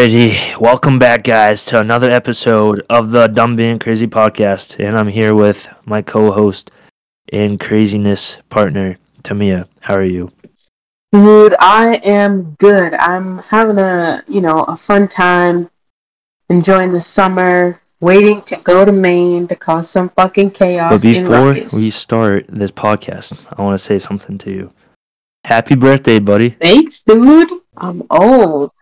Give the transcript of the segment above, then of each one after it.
Welcome back, guys, to another episode of the Done Being Crazy podcast. And I'm here with my co host and craziness partner, Tamiya. How are you? Dude, I am good. I'm having a, you know, a fun time, enjoying the summer, waiting to go to Maine to cause some fucking chaos. But before we start this podcast, I want to say something to you. Happy birthday, buddy. Thanks, dude. I'm old.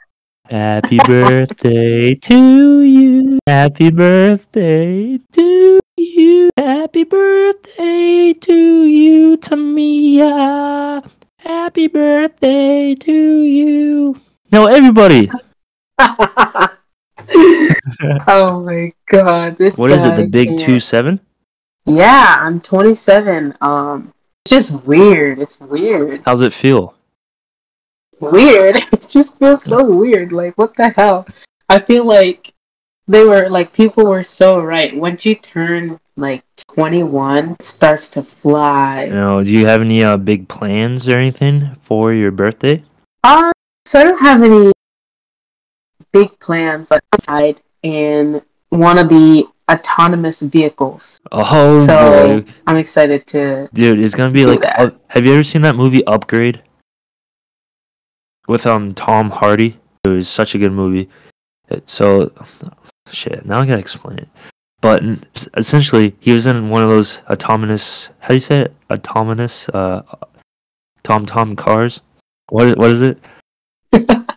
Happy birthday to you. Happy birthday to you. Happy birthday to you, Tamiya. Happy birthday to you. No, everybody. oh my god, this. What is it? The big can't- two seven? Yeah, I'm 27. Um, it's just weird. It's weird. How's it feel? Weird. It just feels so weird. Like, what the hell? I feel like they were like people were so right. Once you turn like 21, it starts to You fly. know, do you have any uh, big plans or anything for your birthday? Um, so I don't have any big plans outside in one of the autonomous vehicles. Oh So I'm excited to. dude, it's gonna be like. uh, have you ever seen that movie Upgrade with um Tom Hardy? It was such a good movie. So, shit. Now I gotta explain it. But essentially, he was in one of those autonomous. How do you say it? Autonomous. Uh, Tom Tom cars. What is, what is it?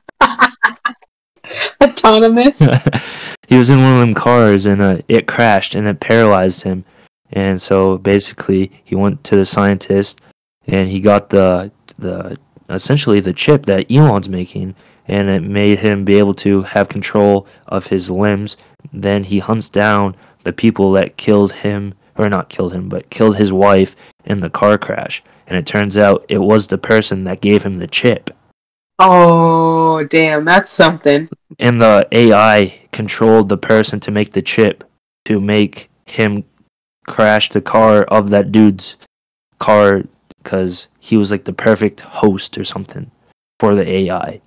autonomous. he was in one of them cars and uh, it crashed and it paralyzed him. And so basically, he went to the scientist and he got the the essentially the chip that Elon's making, and it made him be able to have control of his limbs. Then he hunts down the people that killed him, or not killed him, but killed his wife in the car crash. And it turns out it was the person that gave him the chip. oh, damn, that's something. and the AI controlled the person to make the chip to make him crash the car of that dude's car because he was like the perfect host or something for the AI.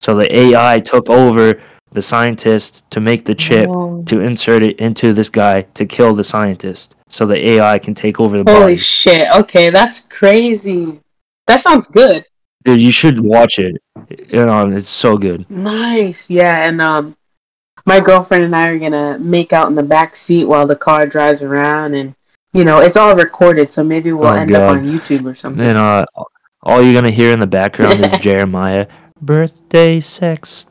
So the AI took over the scientist to make the chip Oh. to insert it into this guy to kill the scientist so the AI can take over the body. Holy body. shit. Okay, that's crazy. That sounds good. Dude, you should watch it. You know, it's so good. Nice. Yeah, and um my girlfriend and I are gonna make out in the back seat while the car drives around and you know, it's all recorded, so maybe we'll Oh, end God. up on YouTube or something. Then uh, all you're gonna hear in the background is Jeremih, birthday sex,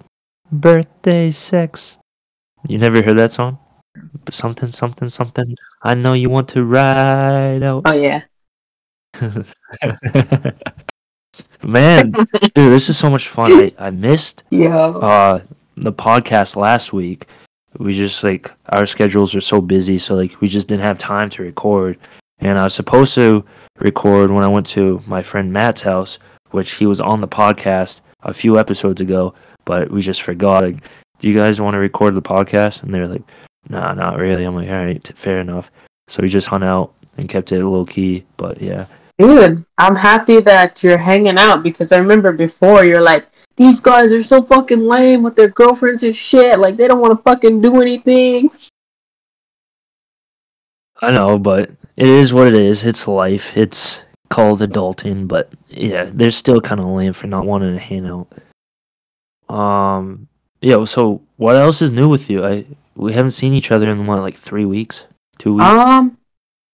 birthday sex. You never heard that song? Something, something, something. I know you want to ride out. Oh yeah. Man, dude, this is so much fun. I, I missed Yo. uh the podcast last week. We just like our schedules are so busy, so like we just didn't have time to record. And I was supposed to record when I went to my friend Matt's house, which he was on the podcast a few episodes ago, but we just forgot. Like, do you guys want to record the podcast? And they're like, Nah, not really. I'm like, all right, fair enough. So we just hung out and kept it low key. But yeah, Dude, I'm happy that you're hanging out because I remember before you're like, these guys are so fucking lame with their girlfriends and shit. Like they don't want to fucking do anything. I know, but it is what it is. It's life. It's called adulting, but yeah, they're still kind of lame for not wanting to hang out. Um, yeah. So what else is new with you? I we haven't seen each other in what like three weeks, two weeks. Um,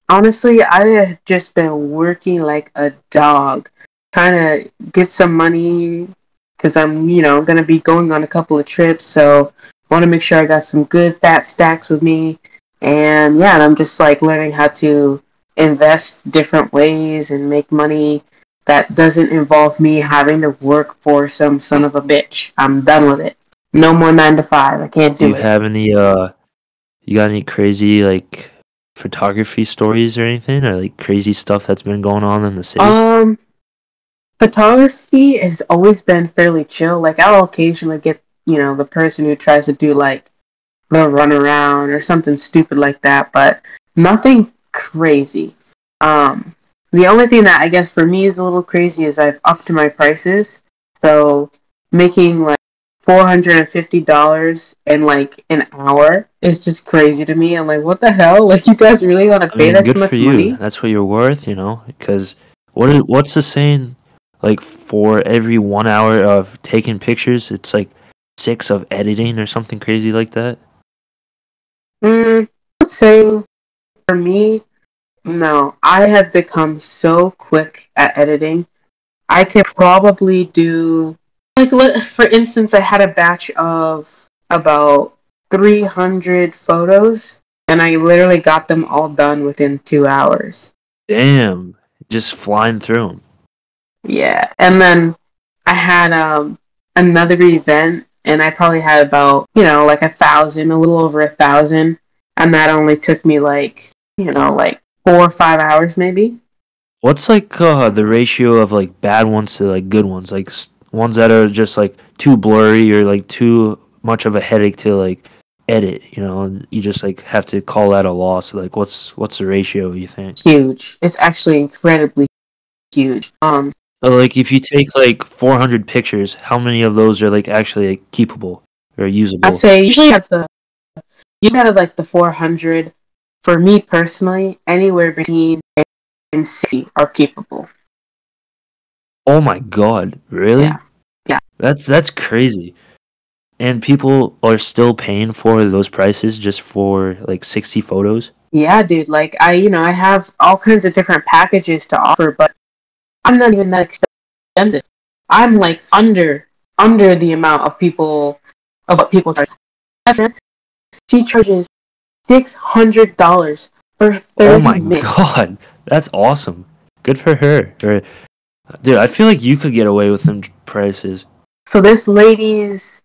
honestly, I have just been working like a dog, trying to get some money because I'm, you know, gonna be going on a couple of trips. So I want to make sure I got some good fat stacks with me, and yeah, and I'm just like learning how to invest different ways and make money that doesn't involve me having to work for some son of a bitch. I'm done with it. No more nine to five. I can't do it. do you it. have any uh, you got any crazy like photography stories or anything, or like crazy stuff that's been going on in the city? Um, photography has always been fairly chill. Like I'll occasionally get, you know, the person who tries to do like the runaround or something stupid like that, but nothing crazy. Um, the only thing that I guess for me is a little crazy is I've upped my prices. So making like four hundred and fifty dollars in like an hour is just crazy to me. I'm like, what the hell? Like, you guys really want to I pay mean, that much for you. money? That's what you're worth, you know. Because what is, what's the saying? Like for every one hour of taking pictures, it's like six of editing or something crazy like that. Mm, I'm saying for me, no. I have become so quick at editing. I could probably do like let, for instance, I had a batch of about 300 photos, and I literally got them all done within two hours. Damn, just flying through them. Yeah, and then I had um another event, and I probably had about you know like a thousand, a little over a thousand, and that only took me like you know like four or five hours maybe. What's like uh, the ratio of like bad ones to like good ones? Like ones that are just like too blurry or like too much of a headache to like edit. You know, and you just like have to call that a loss. Like, what's what's the ratio you think? Huge. It's actually incredibly huge. Um, So, like, if you take like 400 pictures, how many of those are like actually like, keepable or usable? I'd say usually at the usually out of like the 400. For me personally, anywhere between and 60 are capable. Oh my god, really? Yeah. Yeah. That's that's crazy. And people are still paying for those prices just for like 60 photos. Yeah, dude. Like I, you know, I have all kinds of different packages to offer, but I'm not even that expensive. I'm like under under the amount of people of what people charge. My friend, She charges six hundred dollars for thirty Oh my minutes. god, that's awesome. Good for her. Or, dude, I feel like you could get away with them prices. So this lady's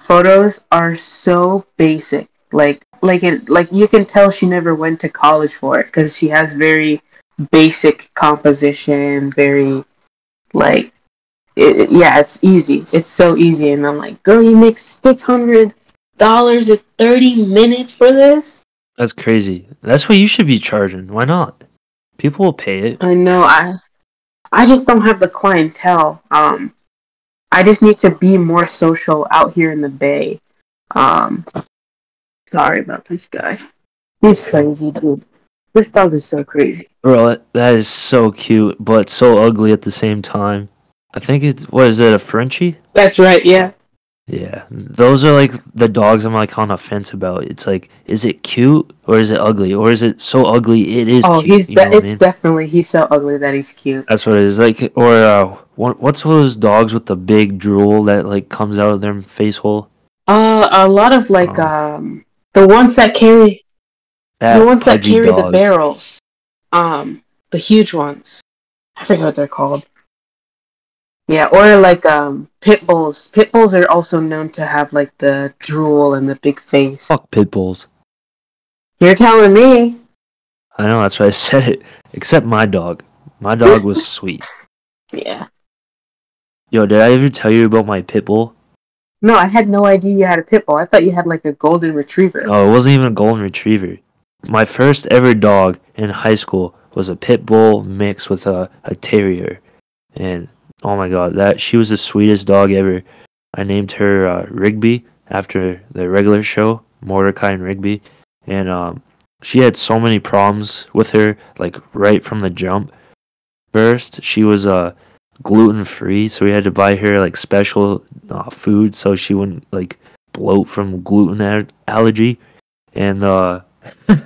photos are so basic. Like like it like you can tell she never went to college for it because she has very basic composition, very like it, yeah, it's easy. It's so easy, and I'm like, girl, you make six hundred dollars in thirty minutes for this? That's crazy. That's what you should be charging. Why not? People will pay it. I know. I I just don't have the clientele. Um, I just need to be more social out here in the Bay. Um, sorry about this guy. He's crazy, dude. This dog is so crazy. Bro, that- is so cute, but so ugly at the same time. I think it's, what is it, a Frenchie? That's right. Yeah. Yeah, those are like the dogs I'm like on a fence about. It's like, is it cute or is it ugly or is it so ugly it is Oh, cute? he's you know de- what I it's mean? definitely he's so ugly that he's cute. That's what it is. Like, or uh, what, what's those dogs with the big drool that like comes out of their face hole? Uh, a lot of like Oh. um the ones that carry That the ones that carry the barrels, um, the huge ones. I forget what they're called. Yeah, or like um pit bulls. Pit bulls are also known to have like the drool and the big face. Fuck pit bulls. You're telling me? I know that's why I said it. Except my dog. My dog was sweet. Yeah. Yo, did I ever tell you about my pit bull? No, I had no idea you had a pit bull. I thought you had like a golden retriever. Oh, it wasn't even a golden retriever. My first ever dog in high school was a pit bull mixed with a, a terrier. And oh my god, that she was the sweetest dog ever. I named her uh, Rigby after the regular show, Mordecai and Rigby. And um, she had so many problems with her, like right from the jump. First, she was uh, gluten free, so we had to buy her like special uh, food so she wouldn't like bloat from gluten al- allergy. And uh,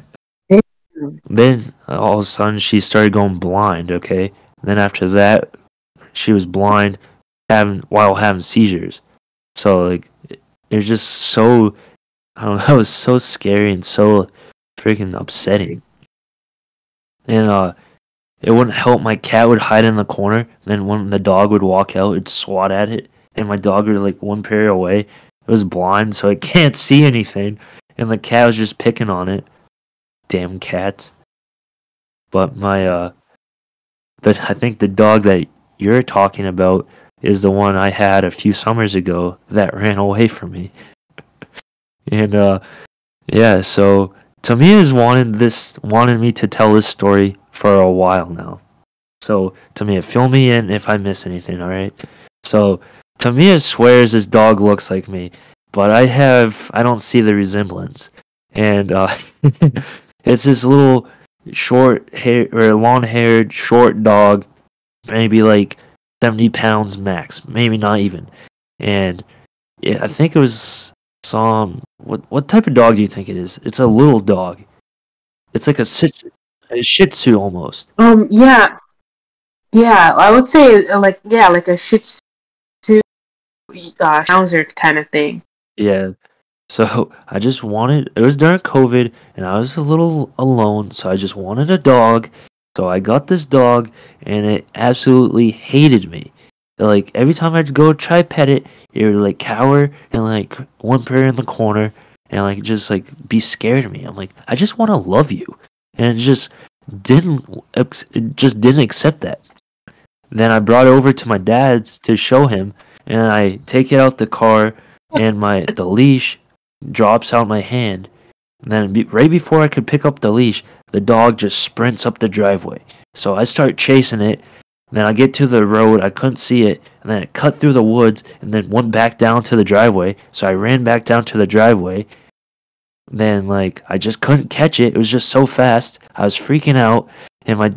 then all of a sudden she started going blind. Okay, then after that, she was blind, having while having seizures. So like, it, it was just so, I don't know, it was so scary and so freaking upsetting. And uh, it wouldn't help. My cat would hide in the corner. Then when the dog would walk out, it'd swat at it, and my dog would like one pair away. It was blind, so it can't see anything, and the cat was just picking on it. Damn cats. But my uh, the I think the dog that you're talking about is the one I had a few summers ago that ran away from me. and uh, yeah, so Tamiya has wanted this wanted me to tell this story for a while now. So Tamiya, fill me in if I miss anything, all right? So Tamiya swears this dog looks like me, but I have I don't see the resemblance, and uh, it's this little short hair or long haired short dog, maybe like seventy pounds max, maybe not even, and I think it was some what what type of dog do you think it is? It's a little dog. It's like a, a Shih Tzu almost. Um. Yeah. Yeah. I would say uh, like yeah, like a Shih Tzu, uh, Schnauzer kind of thing. Yeah. So I just wanted. It was during COVID, and I was a little alone, so I just wanted a dog. So I got this dog, and it absolutely hated me. Like every time I'd go try pet it, it would like cower and like one whimper in the corner and like just like be scared of me. I'm like, I just want to love you, and it just didn't it just didn't accept that. Then I brought it over to my dad's to show him, and I take it out the car, and my the leash drops out my hand. And then be, right before I could pick up the leash, the dog just sprints up the driveway. So I start chasing it, then I get to the road, I couldn't see it, and then it cut through the woods and then went back down to the driveway. So I ran back down to the driveway. Then like I just couldn't catch it. It was just so fast. I was freaking out, and my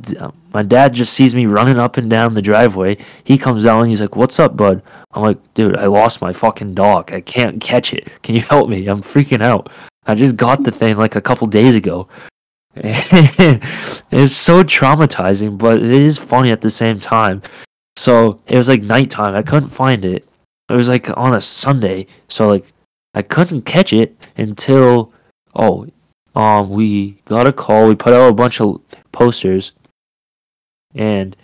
my dad just sees me running up and down the driveway. He comes out and he's like, "What's up, bud?" I'm like, "Dude, I lost my fucking dog. I can't catch it. Can you help me? I'm freaking out. I just got the thing like a couple days ago." it's so traumatizing, but it is funny at the same time. So it was like nighttime. I couldn't find it. It was like on a Sunday, so like I couldn't catch it until oh, um, we got a call. We put out a bunch of posters, and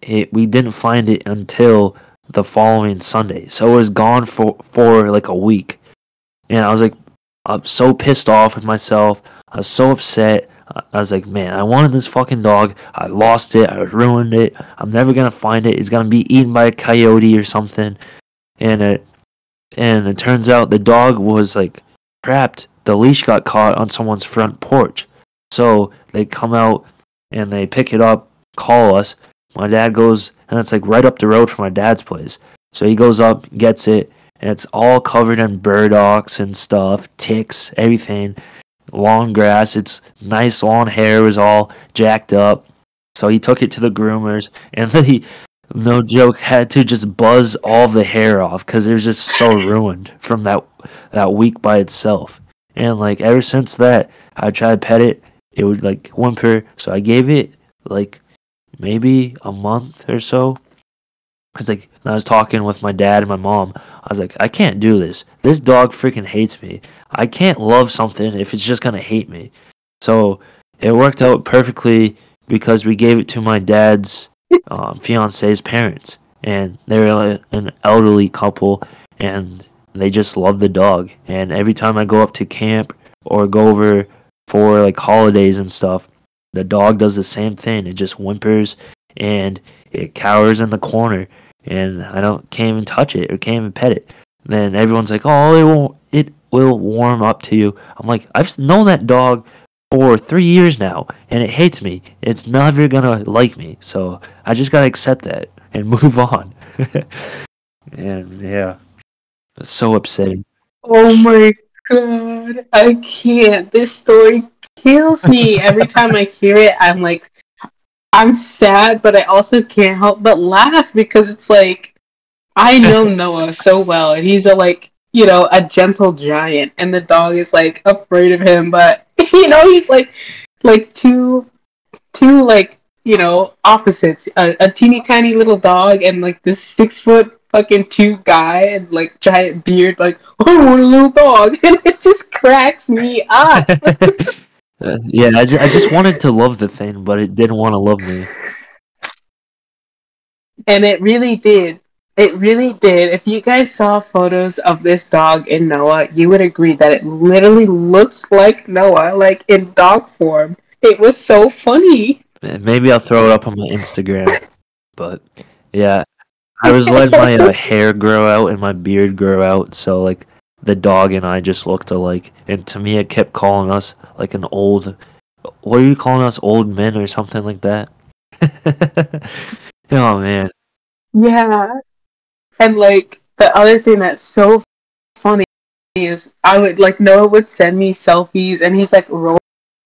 it we didn't find it until the following Sunday. So it was gone for for like a week, and I was like, I'm so pissed off with myself. I was so upset. I was like, man, I wanted this fucking dog. I lost it. I ruined it. I'm never gonna find it. It's gonna be eaten by a coyote or something. And it, and it turns out the dog was like trapped. The leash got caught on someone's front porch. So they come out and they pick it up, call us. My dad goes, and it's like right up the road from my dad's place. So he goes up, gets it, and it's all covered in burdocks and stuff, ticks, everything long grass. Its nice long hair was all jacked up. So he took it to the groomers, and then he, no joke, had to just buzz all the hair off because it was just so ruined from that that week by itself. And like ever since that, I tried to pet it. It would like one whimper. So I gave it like maybe a month or so. Cause like I was talking with my dad and my mom, I was like, I can't do this. This dog freaking hates me. I can't love something if it's just gonna hate me. So it worked out perfectly because we gave it to my dad's um, fiance's parents, and they're an elderly couple, and they just love the dog. And every time I go up to camp or go over for like holidays and stuff, the dog does the same thing. It just whimpers and it cowers in the corner, and I don't can't even touch it or can't even pet it. then everyone's like, "Oh, it won't. It will warm up to you. I'm like, I've known that dog for three years now, and it hates me. It's never gonna like me. So I just gotta accept that and move on. and yeah, it's so upsetting. Oh my god, I can't. This story kills me every time I hear it. I'm like, I'm sad, but I also can't help but laugh because it's like I know Noah so well, and he's a like you know, a gentle giant, and the dog is like afraid of him, but you know, he's like like two two like you know opposites a, a teeny tiny little dog and like this six foot fucking two guy and like giant beard like oh what a little dog and it just cracks me up uh, yeah I, ju- I just wanted to love the thing but it didn't want to love me and it really did it really did. If you guys saw photos of this dog in Noah, you would agree that it literally looks like Noah, like in dog form. It was so funny. Maybe I'll throw it up on my Instagram. but yeah, I was letting my uh, hair grow out and my beard grow out, so like the dog and I just looked alike. And to me, it kept calling us like an old. What are you calling us, old men or something like that? oh man. Yeah, and like the other thing that's so funny is I would like Noah would send me selfies and he's like rolling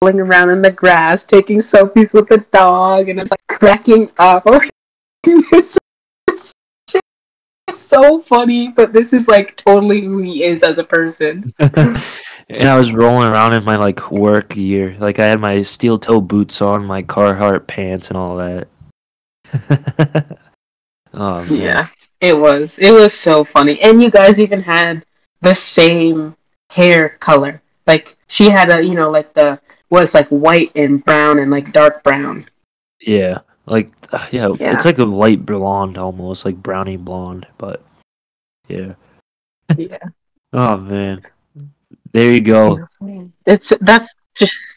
around in the grass taking selfies with the dog and I'm like cracking up. it's, it's so funny, but this is like totally who he is as a person. and I was rolling around in my like work gear. Like I had my steel toe boots on, my Carhartt pants and all that. oh man. Yeah, it was. It was so funny. And you guys even had the same hair color. Like she had a, you know, like the was like white and brown and like dark brown. Yeah. Like uh, yeah, Yeah. it's like a light blonde almost, like brownie blonde, but yeah. Yeah. Oh man. There you go. It's that's just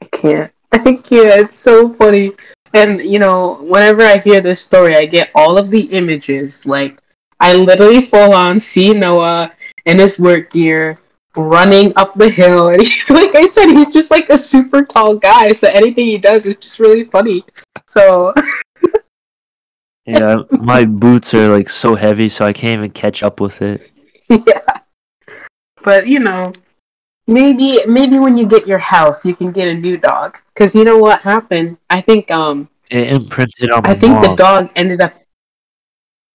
I can't. I can't. It's so funny. And you know, whenever I hear this story, I get all of the images. Like I literally full on see Noah in his work gear running up the hill, and he, like I said, he's just like a super tall guy. So anything he does is just really funny. So Yeah, my boots are like so heavy so I can't even catch up with it. yeah. But you know, maybe maybe when you get your house, you can get a new dog. Cause you know what happened? I think um It imprinted on I think mom. the dog ended up.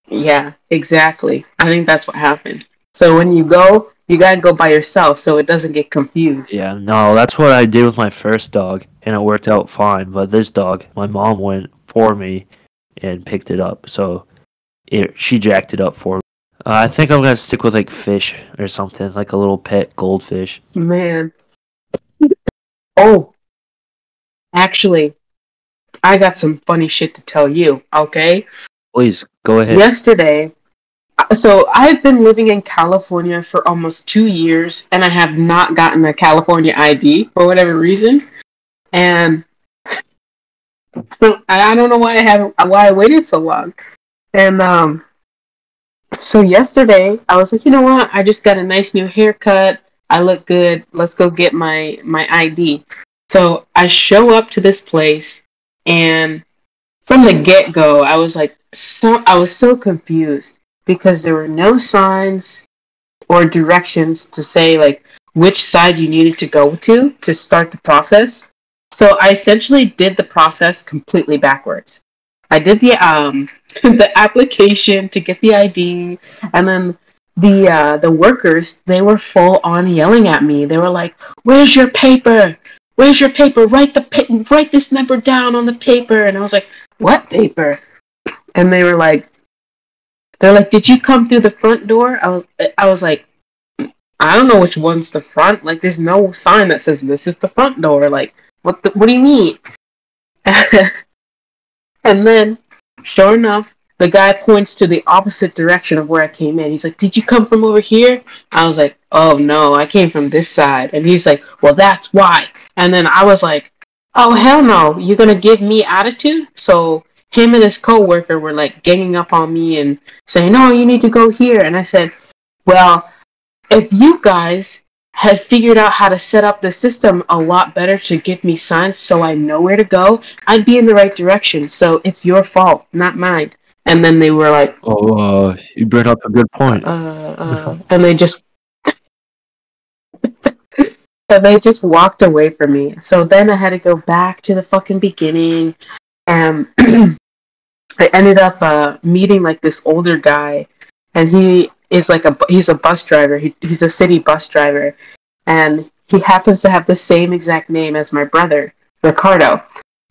Yeah, exactly. I think that's what happened. So when you go, you gotta go by yourself so it doesn't get confused. Yeah, no, that's what I did with my first dog, and it worked out fine. But this dog, my mom went for me and picked it up, so it, she jacked it up for me. Uh, I think I'm gonna stick with like fish or something, like a little pet goldfish. Man. Oh. Actually, I got some funny shit to tell you, okay? Please go ahead. Yesterday, so I've been living in California for almost two years, and I have not gotten a California ID for whatever reason. And I don't know why I haven't, why I waited so long. And um, so yesterday I was like, you know what? I just got a nice new haircut. I look good. Let's go get my my ID. So I show up to this place, and from the get go, I was like, so I was so confused because there were no signs or directions to say like which side you needed to go to to start the process. So I essentially did the process completely backwards. I did the um the application to get the ID, and then the uh, the workers they were full on yelling at me. They were like, "Where's your paper? Where's your paper? Write the pa- write this number down on the paper." And I was like, "What paper?" And they were like, "They're like, did you come through the front door?" I was I was like, "I don't know which one's the front. Like, there's no sign that says this is the front door. Like, what the, what do you mean?" and then, sure enough, the guy points to the opposite direction of where I came in. He's like, "Did you come from over here?" I was like, "Oh no, I came from this side." And he's like, "Well, that's why." And then I was like, "Oh hell no! You're gonna give me attitude?" So him and his coworker were like ganging up on me and saying, "No, you need to go here." And I said, "Well, if you guys had figured out how to set up the system a lot better to give me signs so I know where to go, I'd be in the right direction. So it's your fault, not mine." And then they were like, Oh, uh, you brought up a good point. uh, uh, and they just and they just walked away from me. So then I had to go back to the fucking beginning, and I ended up uh, meeting like this older guy, and he is like a he's a bus driver. He, he's a city bus driver, and he happens to have the same exact name as my brother, Ricardo.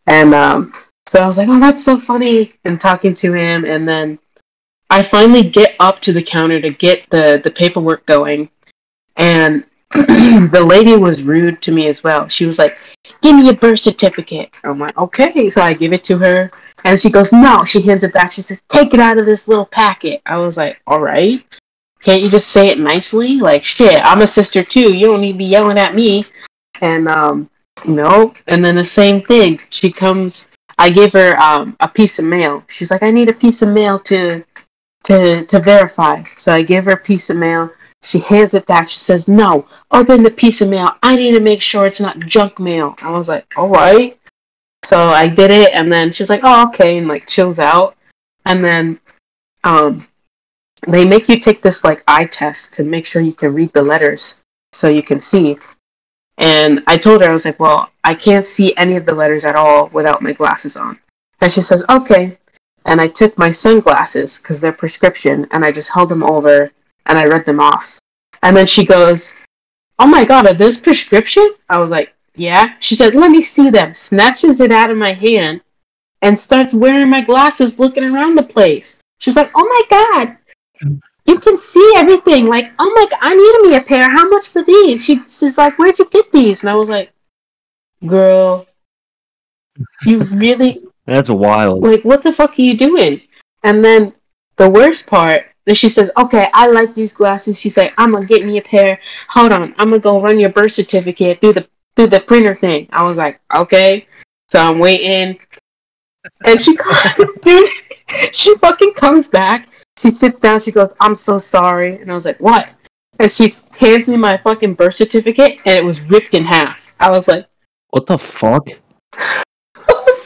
And um, so I was like, oh, that's so funny, and talking to him, and then I finally get up to the counter to get the the paperwork going, and the lady was rude to me as well. She was like, "Give me a birth certificate." I'm like, "Okay." So I give it to her, and she goes, "No." She hands it back. She says, "Take it out of this little packet." I was like, "All right." Can't you just say it nicely? Like, shit, I'm a sister too. You don't need to be yelling at me. And um, no. And then the same thing. She comes. I give her um, a piece of mail. She's like, I need a piece of mail to to to verify. So I give her a piece of mail. She hands it back. She says, "No, open the piece of mail. I need to make sure it's not junk mail." I was like, "All right." So I did it, and then she was like, "Oh, okay," and like chills out. And then, um, they make you take this like eye test to make sure you can read the letters so you can see. And I told her I was like, well, I can't see any of the letters at all without my glasses on. And she says, okay. And I took my sunglasses because they're prescription, and I just held them over and I read them off. And then she goes, oh my god, are those prescription? I was like, yeah. She said, let me see them. Snatches it out of my hand and starts wearing my glasses, looking around the place. She's like, oh my god, you can see everything. Like, oh my god, I need me a pair. How much for these? She, she's like, where'd you get these? And I was like, girl, you really That's wild. like what the fuck are you doing? And then the worst part, then she says, Okay, I like these glasses. She's like, I'm gonna get me a pair. Hold on, I'm gonna go run your birth certificate through the through the printer thing. I was like, Okay. So I'm waiting. And she dude she fucking comes back. She sits down, she goes, I'm so sorry. And I was like, What? And she hands me my fucking birth certificate and it was ripped in half. I was like, What the fuck?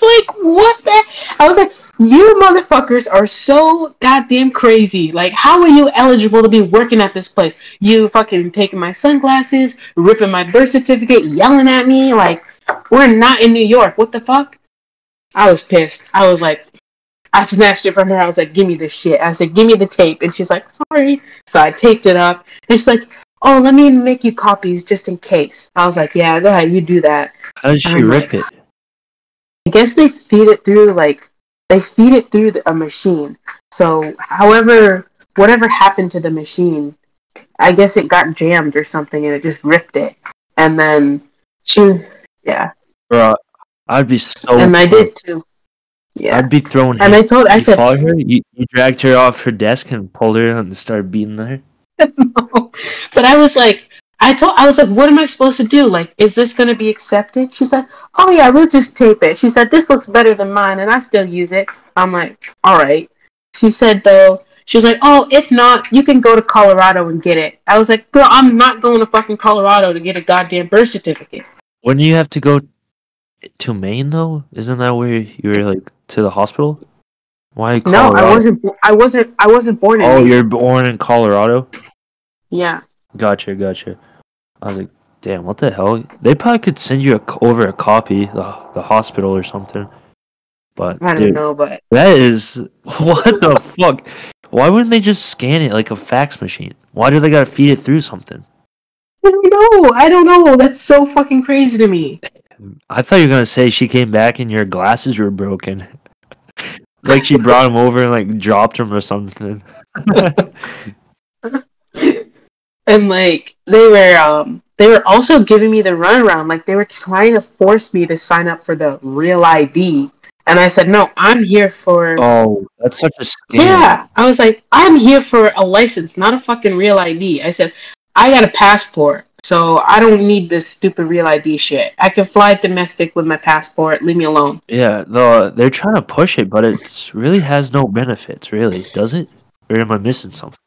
Was like, what the? I was like, you motherfuckers are so goddamn crazy. Like, how are you eligible to be working at this place? You fucking taking my sunglasses, ripping my birth certificate, yelling at me. Like, we're not in New York. What the fuck? I was pissed. I was like, I snatched it from her. I was like, give me this shit. I said, give me the tape. And she's like, sorry. So I taped it up. And she's like, oh, let me make you copies just in case. I was like, yeah, go ahead. You do that. How did she I'm rip it? I guess they feed it through like they feed it through the, a machine. So, however, whatever happened to the machine, I guess it got jammed or something, and it just ripped it. And then she, yeah, Bro, I'd be so. and I did too. Yeah, I'd be throwing. and I told, I you said, fought her. You, you dragged her off her desk and pulled her and started beating her. no. But I was like, I told, I was like, what am I supposed to do? Like, is this going to be accepted? She said, oh yeah, we'll just tape it. She said, this looks better than mine, and I still use it. I'm like, all right. She said though, she was like, oh, if not, you can go to Colorado and get it. I was like, girl, I'm not going to fucking Colorado to get a goddamn birth certificate. Wouldn't you have to go to Maine though? Isn't that where you were like to the hospital? Why? No, I wasn't. I wasn't. I wasn't born in. Oh, Maine. you're born in Colorado. Yeah. Gotcha, gotcha. I was like, damn, what the hell? They probably could send you a, over a copy, the the hospital or something. But I don't dude, know, but that is what the fuck? Why wouldn't they just scan it like a fax machine? Why do they gotta feed it through something? I don't know. I don't know. That's so fucking crazy to me. I thought you were gonna say she came back and your glasses were broken. like she brought them over and like dropped them or something. and like they were um they were also giving me the runaround. Like they were trying to force me to sign up for the real id and i said no i'm here for oh, that's such a scam. yeah. I was like i'm here for a license not a fucking real id i said i got a passport so i don't need this stupid real id shit. I can fly domestic with my passport. Leave me alone. Yeah, the they're trying to push it, but it really has no benefits, really, does it? Or am I missing something?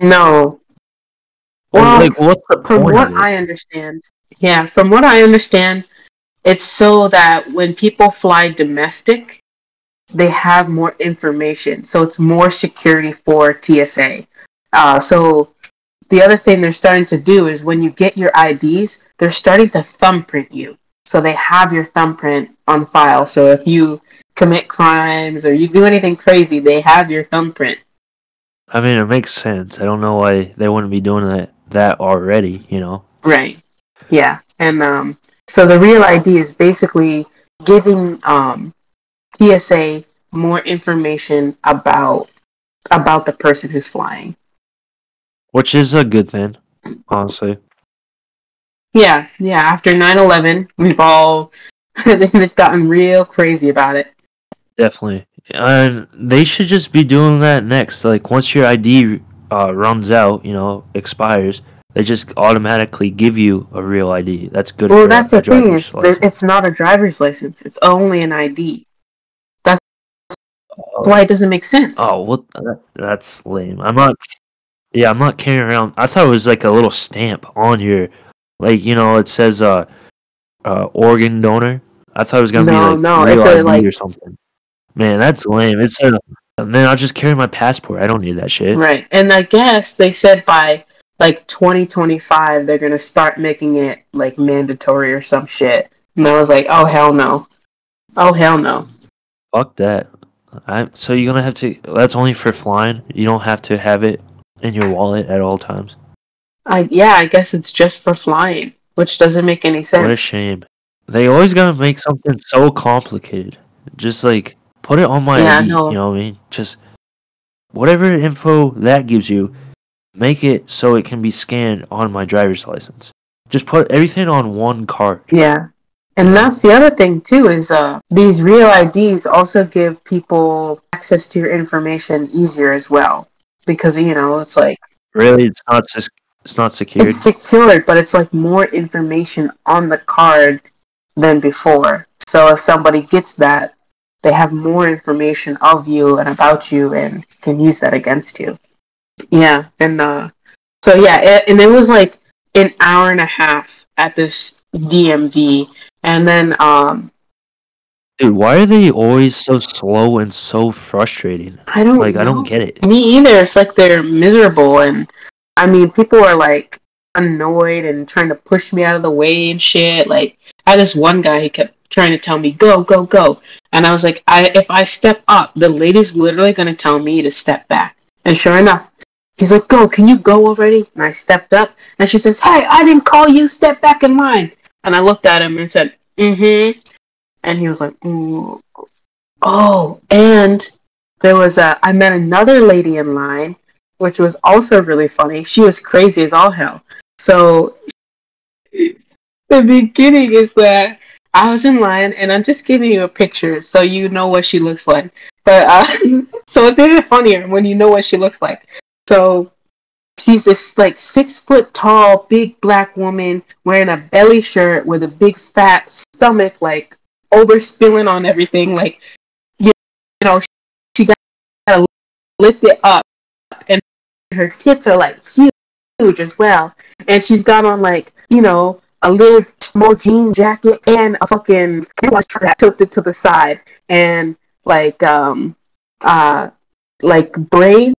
no Well, like, what's the from point what of it? I understand, yeah, from what I understand, it's so that when people fly domestic, they have more information. So it's more security for TSA. Uh, so the other thing they're starting to do is when you get your IDs, they're starting to thumbprint you. So they have your thumbprint on file. So if you commit crimes or you do anything crazy, they have your thumbprint. I mean, it makes sense. I don't know why they wouldn't be doing that that already. You know? Right. Yeah. And um, so the real ID is basically giving um, TSA more information about about the person who's flying. Which is a good thing, honestly. Yeah. Yeah. After 9/11, we've all they've gotten real crazy about it. Definitely. And they should just be doing that next. Like once your ID uh, runs out, you know, expires, they just automatically give you a real ID. That's good Well, that's a, the thing. license. it's not a driver's license. It's only an ID. That's Oh. why it doesn't make sense. Oh, what? That, that's lame. I'm not. Yeah, I'm not carrying around. I thought it was like a little stamp on your, like you know, it says uh, uh organ donor. I thought it was gonna No, be like no, real it's a, ID like- or something. Man, that's lame. It's a And then I'll just carry my passport. I don't need that shit. Right. And I guess they said by like 2025 they're going to start making it like mandatory or some shit. And I was like, "Oh hell no." Oh hell no. Fuck that. I so you're gonna have to. That's only for flying. You don't have to have it in your wallet at all times. I yeah, I guess it's just for flying, which doesn't make any sense. What a shame. They always gotta make something so complicated. Just like put it on my Yeah, ID, you know what I mean? Just whatever info that gives you, make it so it can be scanned on my driver's license. Just put everything on one card. Yeah. And that's the other thing too is uh these real IDs also give people access to your information easier as well because you know it's like Really, it's not just it's not secured. it's secured but it's like more information on the card than before. So if somebody gets that, they have more information of you and about you and can use that against you. Yeah, and uh so yeah, it, and it was like an hour and a half at this DMV and then um Dude, why are they always so slow and so frustrating? I don't Like I don't get it. Me either. It's like they're miserable, and I mean, people are like annoyed and trying to push me out of the way and shit. Like, I had this one guy, he kept trying to tell me, "Go, go, go," and I was like, "I if I step up, the lady's literally gonna tell me to step back." And sure enough, he's like, "Go, can you go already?" And I stepped up, and she says, "Hey, I didn't call you. Step back in line." And I looked at him and said, "Mm-hmm," and he was like, "Ooh." "Oh," and there was a I met another lady in line, which was also really funny. She was crazy as all hell. So the beginning is that I was in line, and I'm just giving you a picture so you know what she looks like. But uh, so it's even funnier when you know what she looks like. So she's this like six foot tall, big black woman wearing a belly shirt with a big fat stomach, like overspilling on everything. Like you, know, she got lift it up, and her tits are like huge as well. And she's got on like you know a little small jean jacket and a fucking that tilted to the side, and like um uh like braids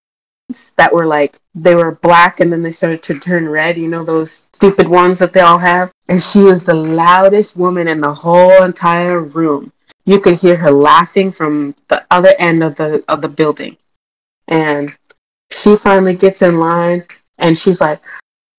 that were like they were black and then they started to turn red. You know those stupid ones that they all have. And she was the loudest woman in the whole entire room. You could hear her laughing from the other end of the of the building and she finally gets in line and she's like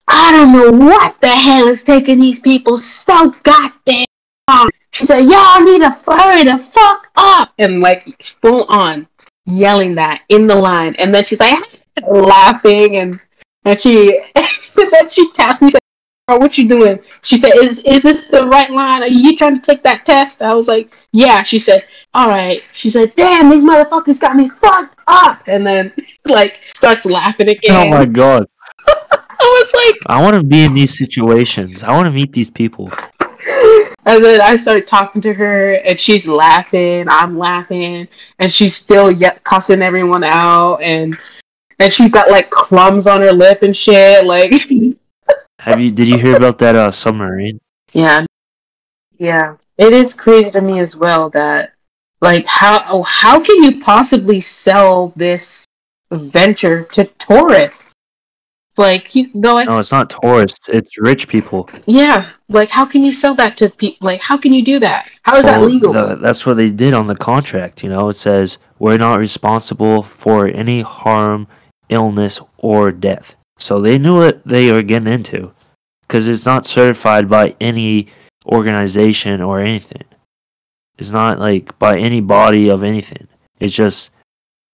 i don't know what the hell is taking these people so goddamn long. She said y'all need to hurry the fuck up. And like full on yelling that in the line. And then she's like laughing. And and she then she tapped me. She's like, "Oh, what you doing? She said is is this the right line? Are you trying to take that test? I was like yeah. She said all right. She said, damn, these motherfuckers got me fucked up. And then, like, starts laughing again. Oh my god. I was like, I want to be in these situations. I want to meet these people. and then I start talking to her, and she's laughing. I'm laughing, and she's still yet cussing everyone out, and and she's got like crumbs on her lip and shit. Like, Have you? Did you hear about that uh, submarine? yeah, yeah. It is crazy to me as well that, like, how oh, how can you possibly sell this venture to tourists? Like, you go No, it's not tourists. It's rich people. Yeah, like how can you sell that to people? Like how can you do that? How is that legal? the- that's what they did on the contract. You know, it says we're not responsible for any harm, illness, or death. So they knew what they were getting into, because it's not certified by any organization or anything. It's not like by any body of anything. It's just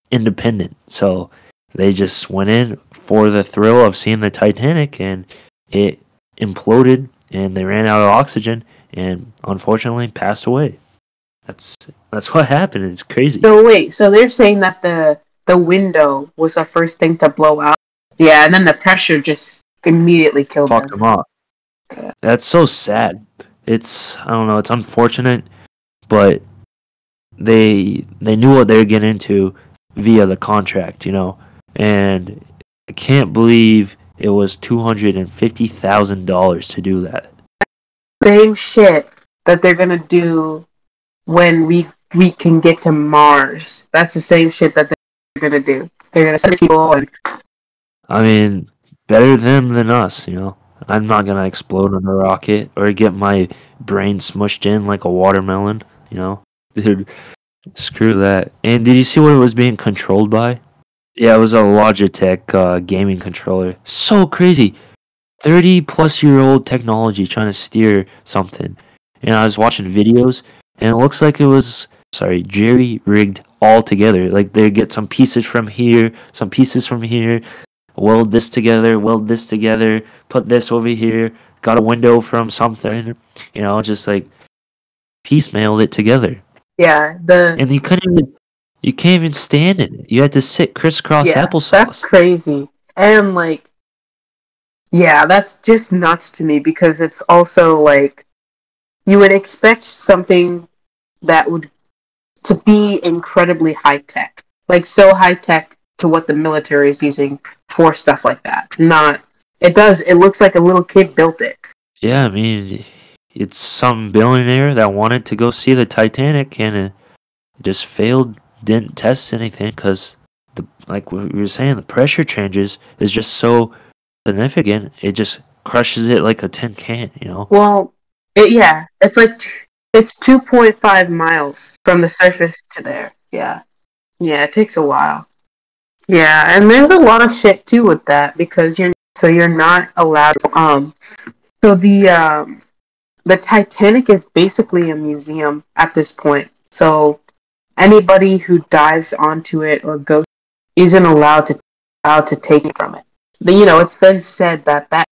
independent. So they just went in for the thrill of seeing the Titanic, and it imploded, and they ran out of oxygen, and unfortunately passed away. That's that's what happened. It's crazy. So wait, so they're saying that the the window was the first thing to blow out. Yeah, and then the pressure just immediately killed Fucked them. them up. That's so sad. It's I don't know. It's unfortunate, but they they knew what they were getting into via the contract, you know, and I can't believe it was two hundred and fifty thousand dollars to do that. Same shit that they're gonna do when we we can get to Mars. That's the same shit that they're gonna do? They're gonna send people and I mean, better them than us, you know. I'm not gonna explode on a rocket or get my brain smushed in like a watermelon, you know. Dude, screw that. And did you see what it was being controlled by? Yeah, it was a Logitech uh, gaming controller. So crazy. 30 plus year old technology trying to steer something. And I was watching videos and it looks like it was sorry, jerry rigged all together. Like they get some pieces from here, some pieces from here, weld this together, weld this together, put this over here, got a window from something, you know, just like piecemealed it together. yeah, the And you couldn't even you can't even stand in it. You had to sit crisscross yeah, applesauce. that's crazy. And like, yeah, that's just nuts to me because it's also like you would expect something that would to be incredibly high tech, like so high tech to what the military is using for stuff like that. Not it does. It looks like a little kid built it. Yeah, I mean, it's some billionaire that wanted to go see the Titanic and it just failed, didn't test anything because the like we were saying, the pressure changes is just so significant. It just crushes it like a tin can, you know. Well, it, yeah, it's like it's two point five miles from the surface to there. Yeah, yeah, it takes a while. Yeah, and there's a lot of shit too with that because you're so you're not allowed. Um, so the um, the Titanic is basically a museum at this point. So anybody who dives onto it or goes isn't allowed to allowed to take from it. But, you know, it's been said that that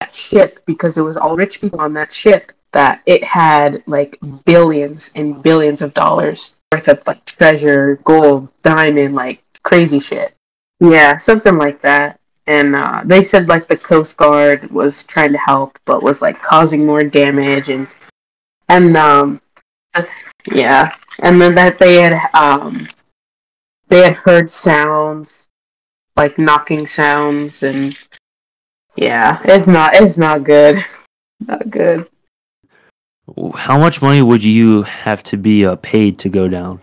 that ship because it was all rich people on that ship that it had like billions and billions of dollars worth of like treasure, gold, diamond, like crazy shit. Yeah, something like that. And uh, they said like the Coast Guard was trying to help, but was like causing more damage and and um yeah, and then that they had um they had heard sounds like knocking sounds and yeah, it's not it's not good. not good. How much money would you have to be uh, paid to go down?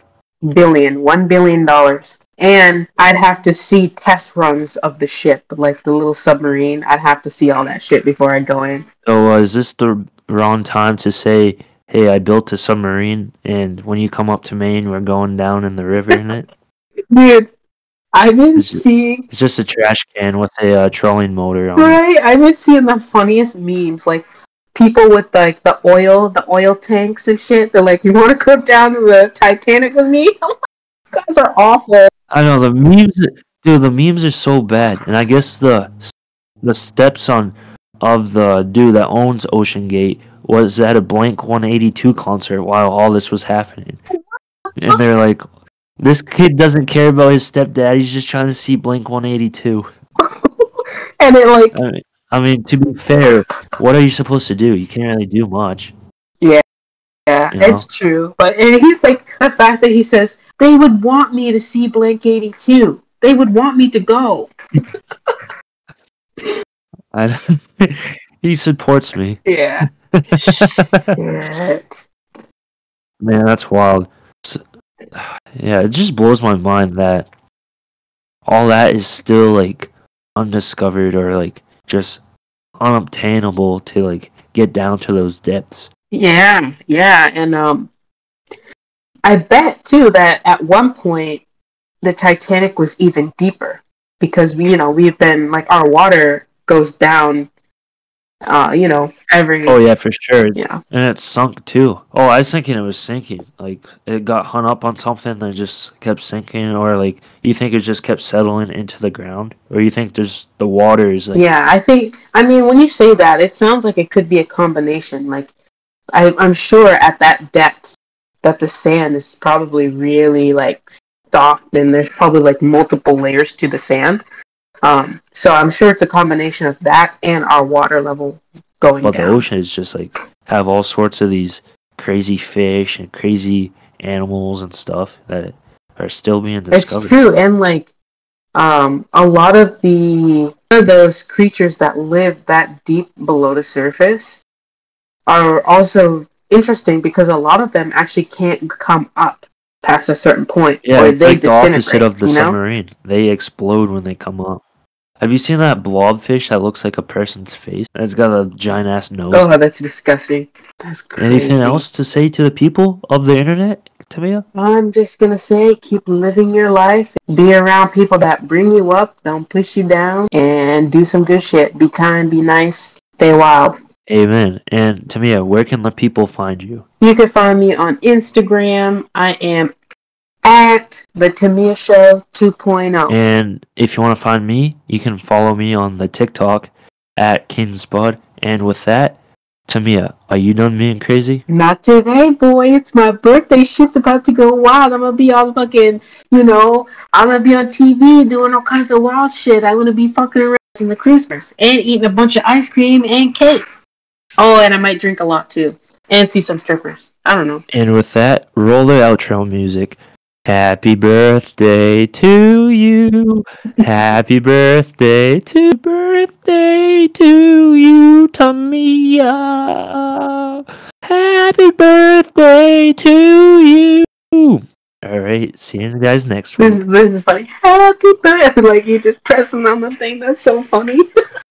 Billion, one billion dollars. And I'd have to see test runs of the ship, like the little submarine. I'd have to see all that shit before I go in. So uh, is this the wrong time to say, "Hey, I built a submarine, and when you come up to Maine, we're going down in the river in it"? Dude, I've been Is it- seeing It's just a trash can with a uh, trolling motor on it. right. I've been seeing the funniest memes, like people with like the oil, the oil tanks and shit. They're like, "You want to go down to the Titanic with me?" Guys are awful. I know the memes, dude. The memes are so bad, and I guess the the stepson of the dude that owns OceanGate was at a Blink 182 concert while all this was happening, and they're like, "This kid doesn't care about his stepdad. He's just trying to see Blink 182." and it like I mean, I mean, to be fair, what are you supposed to do? You can't really do much. Yeah, You know? it's true. But and he's like the fact that he says they would want me to see Blink Eighty Two. They would want me to go. I, he supports me. Yeah. Shit. Man, that's wild. S yeah, it just blows my mind that all that is still like undiscovered or like just unobtainable to like get down to those depths. Yeah, yeah, and um, I bet too that at one point the Titanic was even deeper because we, you know, we've been like our water goes down, uh, you know, every Oh yeah, for sure. Yeah, And it sunk too. Oh, I was thinking it was sinking. Like it got hung up on something and just kept sinking, or like you think it just kept settling into the ground, or you think there's the water is like Yeah, I think. I mean, when you say that, it sounds like it could be a combination. Like, I, I'm sure at that depth that the sand is probably really like soft, and there's probably like multiple layers to the sand. Um, so I'm sure it's a combination of that and our water level going down. But the ocean is just like have all sorts of these crazy fish and crazy animals and stuff that are still being discovered. It's true, and like um, a lot of the of those creatures that live that deep below the surface are also interesting because a lot of them actually can't come up. past a certain point, Yeah, or it's they like the disintegrate. opposite of the you know? submarine. They explode when they come up. Have you seen that blobfish that looks like a person's face? It's got a giant ass nose. Oh, that's disgusting. That's crazy. Anything else to say to the people of the internet, Tamiya? I'm just gonna say, keep living your life. Be around people that bring you up, don't push you down, and do some good shit. Be kind, be nice, stay wild. Amen. And Tamiya, where can the people find you? You can find me on Instagram. I am at the Tamiya Show oh. 2.0. And if you want to find me, you can follow me on the TikTok at KingSpud. And with that, Tamiya, are you done being crazy? Not today, boy. It's my birthday. Shit's about to go wild. I'm gonna be all fucking, you know, I'm gonna be on TV doing all kinds of wild shit. I'm gonna be fucking around in the Christmas and eating a bunch of ice cream and cake. Oh, and I might drink a lot too. And see some strippers. I don't know. And with that, roll the outro music. Happy birthday to you. Happy birthday to birthday to you, Tamiya. Happy birthday to you. All right, see you guys next week. This, this is funny. Happy birthday! Like you just pressing on the thing. That's so funny.